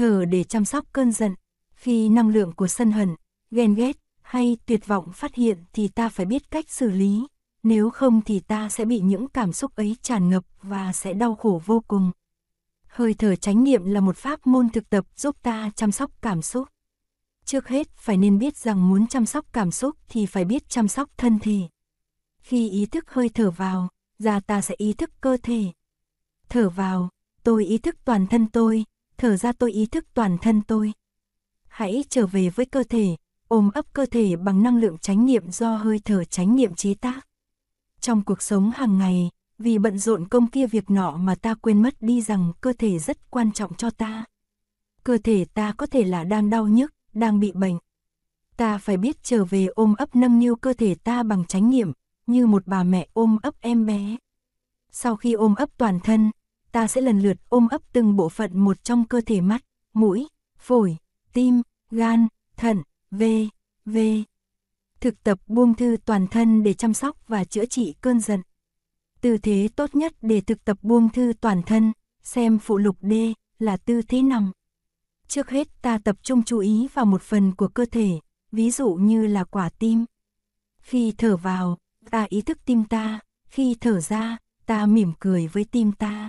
thở để chăm sóc cơn giận. Khi năng lượng của sân hận, ghen ghét hay tuyệt vọng phát hiện thì ta phải biết cách xử lý, nếu không thì ta sẽ bị những cảm xúc ấy tràn ngập và sẽ đau khổ vô cùng. Hơi thở chánh niệm là một pháp môn thực tập giúp ta chăm sóc cảm xúc. Trước hết phải nên biết rằng muốn chăm sóc cảm xúc thì phải biết chăm sóc thân thể. Khi ý thức hơi thở vào, ra ta sẽ ý thức cơ thể. Thở vào, tôi ý thức toàn thân tôi, thở ra tôi ý thức toàn thân tôi. Hãy trở về với cơ thể, ôm ấp cơ thể bằng năng lượng chánh niệm do hơi thở chánh niệm chế tác. Trong cuộc sống hàng ngày, vì bận rộn công kia việc nọ mà ta quên mất đi rằng cơ thể rất quan trọng cho ta. Cơ thể ta có thể là đang đau nhức, đang bị bệnh. Ta phải biết trở về ôm ấp nâng niu cơ thể ta bằng chánh niệm, như một bà mẹ ôm ấp em bé. Sau khi ôm ấp toàn thân, ta sẽ lần lượt ôm ấp từng bộ phận một trong cơ thể mắt, mũi, phổi, tim, gan, thận, v, v. Thực tập buông thư toàn thân để chăm sóc và chữa trị cơn giận. Tư thế tốt nhất để thực tập buông thư toàn thân, xem phụ lục D là tư thế nằm. Trước hết ta tập trung chú ý vào một phần của cơ thể, ví dụ như là quả tim. Khi thở vào, ta ý thức tim ta, khi thở ra, ta mỉm cười với tim ta.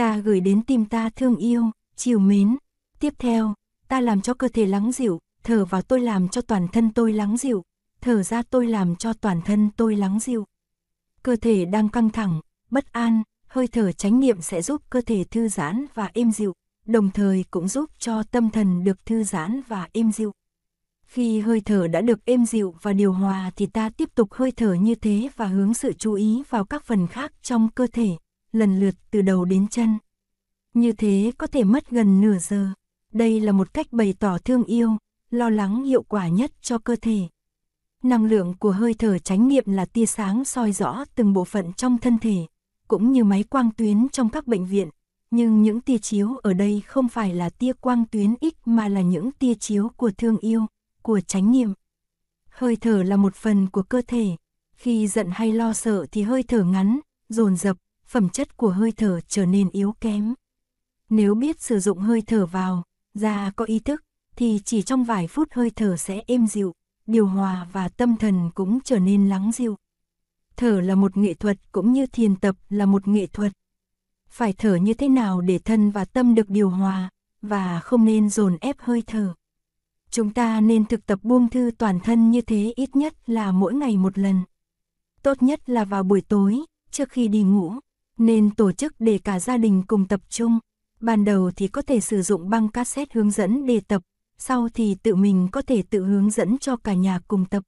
Ta gửi đến tim ta thương yêu, chiều mến. Tiếp theo, ta làm cho cơ thể lắng dịu, thở vào tôi làm cho toàn thân tôi lắng dịu, thở ra tôi làm cho toàn thân tôi lắng dịu. Cơ thể đang căng thẳng, bất an, hơi thở chánh niệm sẽ giúp cơ thể thư giãn và êm dịu, đồng thời cũng giúp cho tâm thần được thư giãn và êm dịu. Khi hơi thở đã được êm dịu và điều hòa thì ta tiếp tục hơi thở như thế và hướng sự chú ý vào các phần khác trong cơ thể, lần lượt từ đầu đến chân. Như thế có thể mất gần nửa giờ. Đây là một cách bày tỏ thương yêu, lo lắng hiệu quả nhất cho cơ thể. Năng lượng của hơi thở chánh niệm là tia sáng soi rõ từng bộ phận trong thân thể, cũng như máy quang tuyến trong các bệnh viện. Nhưng những tia chiếu ở đây không phải là tia quang tuyến X mà là những tia chiếu của thương yêu, của chánh niệm. Hơi thở là một phần của cơ thể. Khi giận hay lo sợ thì hơi thở ngắn, dồn dập, phẩm chất của hơi thở trở nên yếu kém. Nếu biết sử dụng hơi thở vào, ra có ý thức, thì chỉ trong vài phút hơi thở sẽ êm dịu, điều hòa và tâm thần cũng trở nên lắng dịu. Thở là một nghệ thuật cũng như thiền tập là một nghệ thuật. Phải thở như thế nào để thân và tâm được điều hòa, và không nên dồn ép hơi thở. Chúng ta nên thực tập buông thư toàn thân như thế ít nhất là mỗi ngày một lần. Tốt nhất là vào buổi tối, trước khi đi ngủ, nên tổ chức để cả gia đình cùng tập trung. Ban đầu thì có thể sử dụng băng cassette hướng dẫn để tập, sau thì tự mình có thể tự hướng dẫn cho cả nhà cùng tập.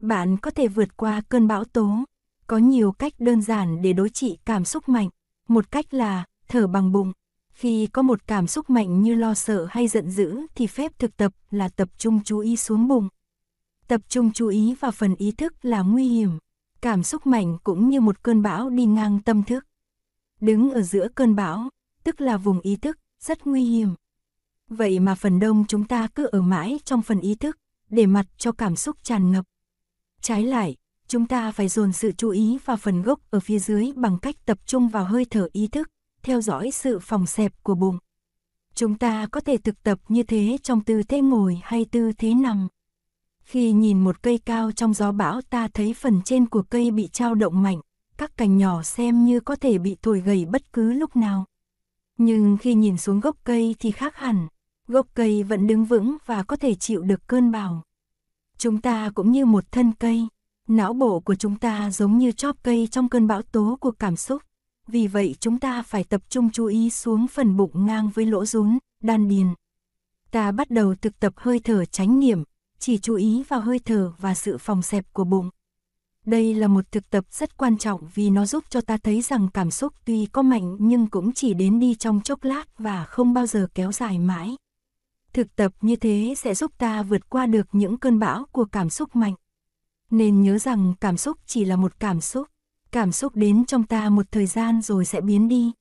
Bạn có thể vượt qua cơn bão tố. Có nhiều cách đơn giản để đối trị cảm xúc mạnh. Một cách là thở bằng bụng. Khi có một cảm xúc mạnh như lo sợ hay giận dữ thì phép thực tập là tập trung chú ý xuống bụng. Tập trung chú ý vào phần ý thức là nguy hiểm. Cảm xúc mạnh cũng như một cơn bão đi ngang tâm thức. Đứng ở giữa cơn bão, tức là vùng ý thức, rất nguy hiểm. Vậy mà phần đông chúng ta cứ ở mãi trong phần ý thức, để mặt cho cảm xúc tràn ngập. Trái lại, chúng ta phải dồn sự chú ý vào phần gốc ở phía dưới bằng cách tập trung vào hơi thở ý thức, theo dõi sự phòng xẹp của bụng. Chúng ta có thể thực tập như thế trong tư thế ngồi hay tư thế nằm. Khi nhìn một cây cao trong gió bão ta thấy phần trên của cây bị trao động mạnh, các cành nhỏ xem như có thể bị thổi gầy bất cứ lúc nào. Nhưng khi nhìn xuống gốc cây thì khác hẳn, gốc cây vẫn đứng vững và có thể chịu được cơn bão. Chúng ta cũng như một thân cây, não bộ của chúng ta giống như chóp cây trong cơn bão tố của cảm xúc. Vì vậy chúng ta phải tập trung chú ý xuống phần bụng ngang với lỗ rốn, đan điền. Ta bắt đầu thực tập hơi thở tránh niệm, chỉ chú ý vào hơi thở và sự phòng xẹp của bụng. Đây là một thực tập rất quan trọng vì nó giúp cho ta thấy rằng cảm xúc tuy có mạnh nhưng cũng chỉ đến đi trong chốc lát và không bao giờ kéo dài mãi. Thực tập như thế sẽ giúp ta vượt qua được những cơn bão của cảm xúc mạnh. Nên nhớ rằng cảm xúc chỉ là một cảm xúc, cảm xúc đến trong ta một thời gian rồi sẽ biến đi.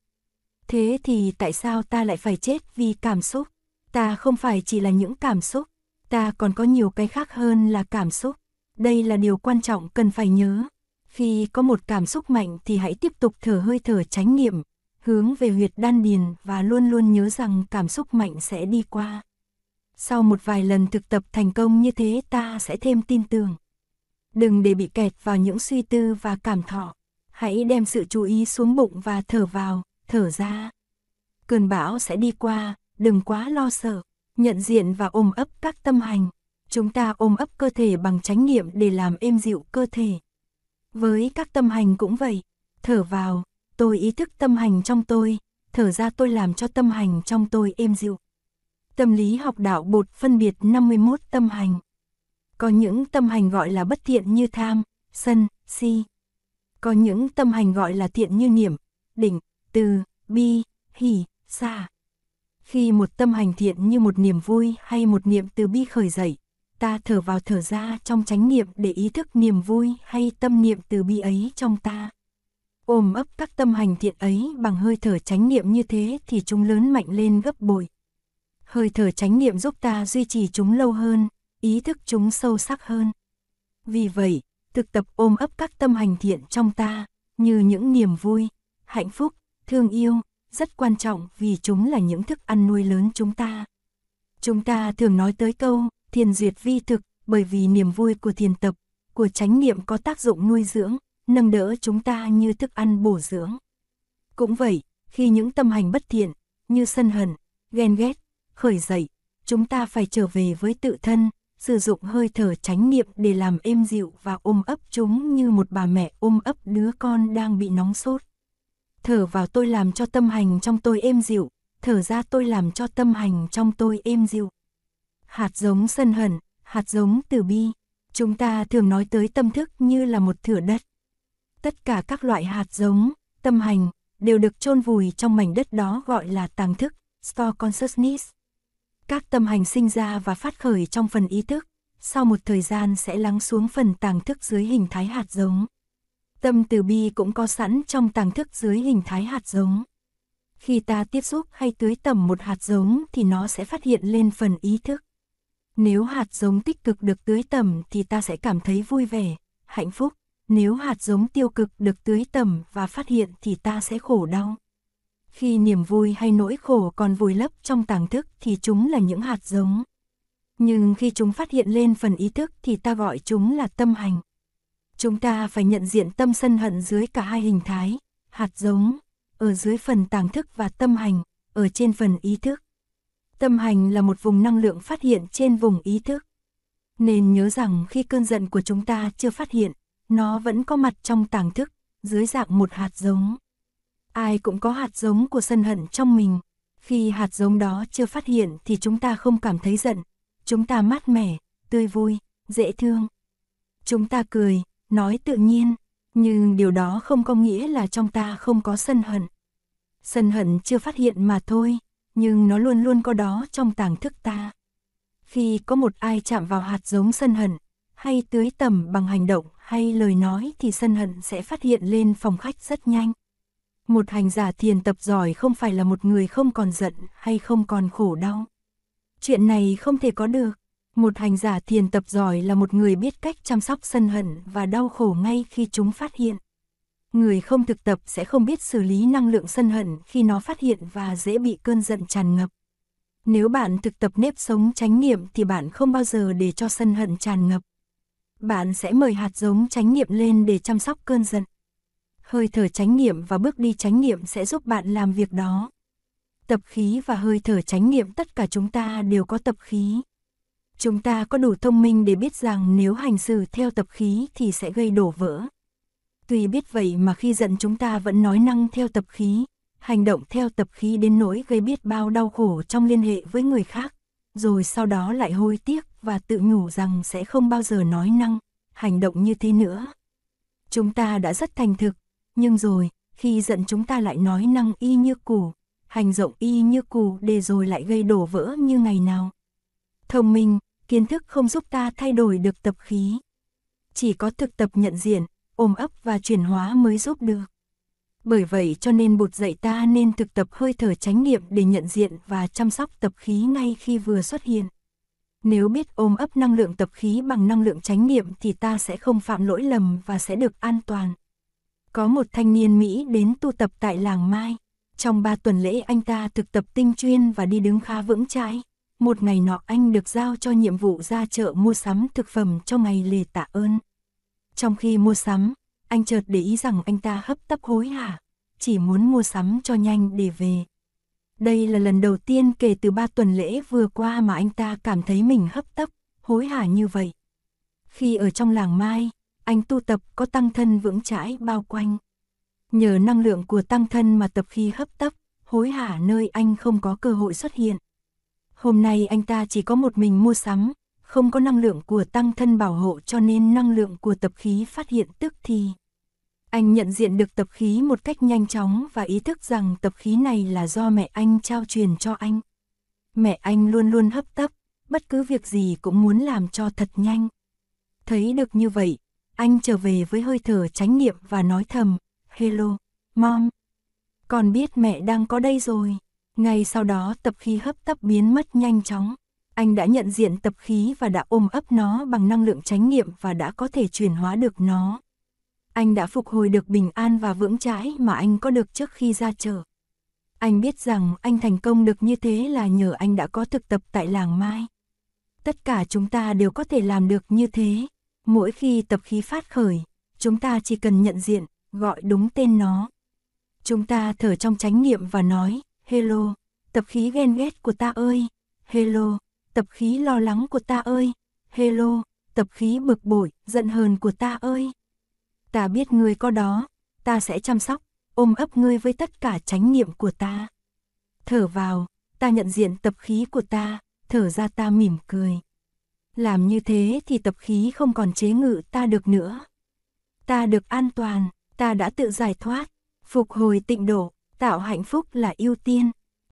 Thế thì tại sao ta lại phải chết vì cảm xúc? Ta không phải chỉ là những cảm xúc, ta còn có nhiều cái khác hơn là cảm xúc. Đây là điều quan trọng cần phải nhớ. Khi có một cảm xúc mạnh thì hãy tiếp tục thở hơi thở chánh niệm, hướng về huyệt đan điền và luôn luôn nhớ rằng cảm xúc mạnh sẽ đi qua. Sau một vài lần thực tập thành công như thế ta sẽ thêm tin tưởng. Đừng để bị kẹt vào những suy tư và cảm thọ. Hãy đem sự chú ý xuống bụng và thở vào, thở ra. Cơn bão sẽ đi qua, đừng quá lo sợ. Nhận diện và ôm ấp các tâm hành. Chúng ta ôm ấp cơ thể bằng chánh niệm để làm êm dịu cơ thể. Với các tâm hành cũng vậy. Thở vào, tôi ý thức tâm hành trong tôi. Thở ra tôi làm cho tâm hành trong tôi êm dịu. Tâm lý học đạo bột phân biệt 51 tâm hành. Có những tâm hành gọi là bất thiện như tham, sân, si. Có những tâm hành gọi là thiện như niệm, đỉnh, từ, bi, hỷ, xa. Khi một tâm hành thiện như một niềm vui hay một niệm từ bi khởi dậy, ta thở vào thở ra trong chánh niệm để ý thức niềm vui hay tâm niệm từ bi ấy trong ta. Ôm ấp các tâm hành thiện ấy bằng hơi thở chánh niệm như thế thì chúng lớn mạnh lên gấp bội. Hơi thở chánh niệm giúp ta duy trì chúng lâu hơn, ý thức chúng sâu sắc hơn. Vì vậy, thực tập ôm ấp các tâm hành thiện trong ta, như những niềm vui, hạnh phúc, thương yêu, rất quan trọng vì chúng là những thức ăn nuôi lớn chúng ta. Chúng ta thường nói tới câu, thiền duyệt vi thực, bởi vì niềm vui của thiền tập, của chánh niệm có tác dụng nuôi dưỡng, nâng đỡ chúng ta như thức ăn bổ dưỡng. Cũng vậy, khi những tâm hành bất thiện, như sân hận, ghen ghét, khởi dậy, chúng ta phải trở về với tự thân, sử dụng hơi thở chánh niệm để làm êm dịu và ôm ấp chúng như một bà mẹ ôm ấp đứa con đang bị nóng sốt. Thở vào tôi làm cho tâm hành trong tôi êm dịu, thở ra tôi làm cho tâm hành trong tôi êm dịu. Hạt giống sân hận, hạt giống từ bi, chúng ta thường nói tới tâm thức như là một thửa đất. Tất cả các loại hạt giống, tâm hành, đều được chôn vùi trong mảnh đất đó gọi là tàng thức, store consciousness. Các tâm hành sinh ra và phát khởi trong phần ý thức, sau một thời gian sẽ lắng xuống phần tàng thức dưới hình thái hạt giống. Tâm từ bi cũng có sẵn trong tàng thức dưới hình thái hạt giống. Khi ta tiếp xúc hay tưới tẩm một hạt giống thì nó sẽ phát hiện lên phần ý thức. Nếu hạt giống tích cực được tưới tẩm thì ta sẽ cảm thấy vui vẻ, hạnh phúc. Nếu hạt giống tiêu cực được tưới tẩm và phát hiện thì ta sẽ khổ đau. Khi niềm vui hay nỗi khổ còn vùi lấp trong tàng thức thì chúng là những hạt giống. Nhưng khi chúng phát hiện lên phần ý thức thì ta gọi chúng là tâm hành. Chúng ta phải nhận diện tâm sân hận dưới cả hai hình thái, hạt giống, ở dưới phần tàng thức và tâm hành, ở trên phần ý thức. Tâm hành là một vùng năng lượng phát hiện trên vùng ý thức. Nên nhớ rằng khi cơn giận của chúng ta chưa phát hiện, nó vẫn có mặt trong tàng thức, dưới dạng một hạt giống. Ai cũng có hạt giống của sân hận trong mình. Khi hạt giống đó chưa phát hiện thì chúng ta không cảm thấy giận. Chúng ta mát mẻ, tươi vui, dễ thương. Chúng ta cười, nói tự nhiên, nhưng điều đó không có nghĩa là trong ta không có sân hận. Sân hận chưa phát hiện mà thôi, nhưng nó luôn luôn có đó trong tàng thức ta. Khi có một ai chạm vào hạt giống sân hận, hay tưới tầm bằng hành động hay lời nói thì sân hận sẽ phát hiện lên phòng khách rất nhanh. Một hành giả thiền tập giỏi không phải là một người không còn giận hay không còn khổ đau. Chuyện này không thể có được. Một hành giả thiền tập giỏi là một người biết cách chăm sóc sân hận và đau khổ ngay khi chúng phát hiện. Người không thực tập sẽ không biết xử lý năng lượng sân hận khi nó phát hiện và dễ bị cơn giận tràn ngập. Nếu bạn thực tập nếp sống chánh niệm thì bạn không bao giờ để cho sân hận tràn ngập. Bạn sẽ mời hạt giống chánh niệm lên để chăm sóc cơn giận hơi thở chánh niệm và bước đi chánh niệm sẽ giúp bạn làm việc đó. Tập khí và hơi thở chánh niệm tất cả chúng ta đều có tập khí. Chúng ta có đủ thông minh để biết rằng nếu hành xử theo tập khí thì sẽ gây đổ vỡ. Tuy biết vậy mà khi giận chúng ta vẫn nói năng theo tập khí, hành động theo tập khí đến nỗi gây biết bao đau khổ trong liên hệ với người khác, rồi sau đó lại hối tiếc và tự nhủ rằng sẽ không bao giờ nói năng, hành động như thế nữa. Chúng ta đã rất thành thực, nhưng rồi, khi giận chúng ta lại nói năng y như củ, hành rộng y như cũ để rồi lại gây đổ vỡ như ngày nào. Thông minh, kiến thức không giúp ta thay đổi được tập khí. Chỉ có thực tập nhận diện, ôm ấp và chuyển hóa mới giúp được. Bởi vậy cho nên bụt dạy ta nên thực tập hơi thở chánh niệm để nhận diện và chăm sóc tập khí ngay khi vừa xuất hiện. Nếu biết ôm ấp năng lượng tập khí bằng năng lượng chánh niệm thì ta sẽ không phạm lỗi lầm và sẽ được an toàn. Có một thanh niên Mỹ đến tu tập tại làng Mai. Trong ba tuần lễ anh ta thực tập tinh chuyên và đi đứng khá vững chãi. Một ngày nọ anh được giao cho nhiệm vụ ra chợ mua sắm thực phẩm cho ngày lề tạ ơn. Trong khi mua sắm, anh chợt để ý rằng anh ta hấp tấp hối hả, chỉ muốn mua sắm cho nhanh để về. Đây là lần đầu tiên kể từ ba tuần lễ vừa qua mà anh ta cảm thấy mình hấp tấp, hối hả như vậy. Khi ở trong làng Mai, anh tu tập có tăng thân vững chãi bao quanh. Nhờ năng lượng của tăng thân mà tập khi hấp tấp, hối hả nơi anh không có cơ hội xuất hiện. Hôm nay anh ta chỉ có một mình mua sắm, không có năng lượng của tăng thân bảo hộ cho nên năng lượng của tập khí phát hiện tức thì. Anh nhận diện được tập khí một cách nhanh chóng và ý thức rằng tập khí này là do mẹ anh trao truyền cho anh. Mẹ anh luôn luôn hấp tấp, bất cứ việc gì cũng muốn làm cho thật nhanh. Thấy được như vậy, anh trở về với hơi thở chánh niệm và nói thầm, Hello, Mom. Con biết mẹ đang có đây rồi. Ngay sau đó tập khí hấp tấp biến mất nhanh chóng. Anh đã nhận diện tập khí và đã ôm ấp nó bằng năng lượng chánh niệm và đã có thể chuyển hóa được nó. Anh đã phục hồi được bình an và vững chãi mà anh có được trước khi ra chợ. Anh biết rằng anh thành công được như thế là nhờ anh đã có thực tập tại làng Mai. Tất cả chúng ta đều có thể làm được như thế. Mỗi khi tập khí phát khởi, chúng ta chỉ cần nhận diện, gọi đúng tên nó. Chúng ta thở trong chánh niệm và nói, hello, tập khí ghen ghét của ta ơi, hello, tập khí lo lắng của ta ơi, hello, tập khí bực bội, giận hờn của ta ơi. Ta biết ngươi có đó, ta sẽ chăm sóc, ôm ấp ngươi với tất cả chánh niệm của ta. Thở vào, ta nhận diện tập khí của ta, thở ra ta mỉm cười. Làm như thế thì tập khí không còn chế ngự ta được nữa. Ta được an toàn, ta đã tự giải thoát, phục hồi tịnh độ, tạo hạnh phúc là ưu tiên.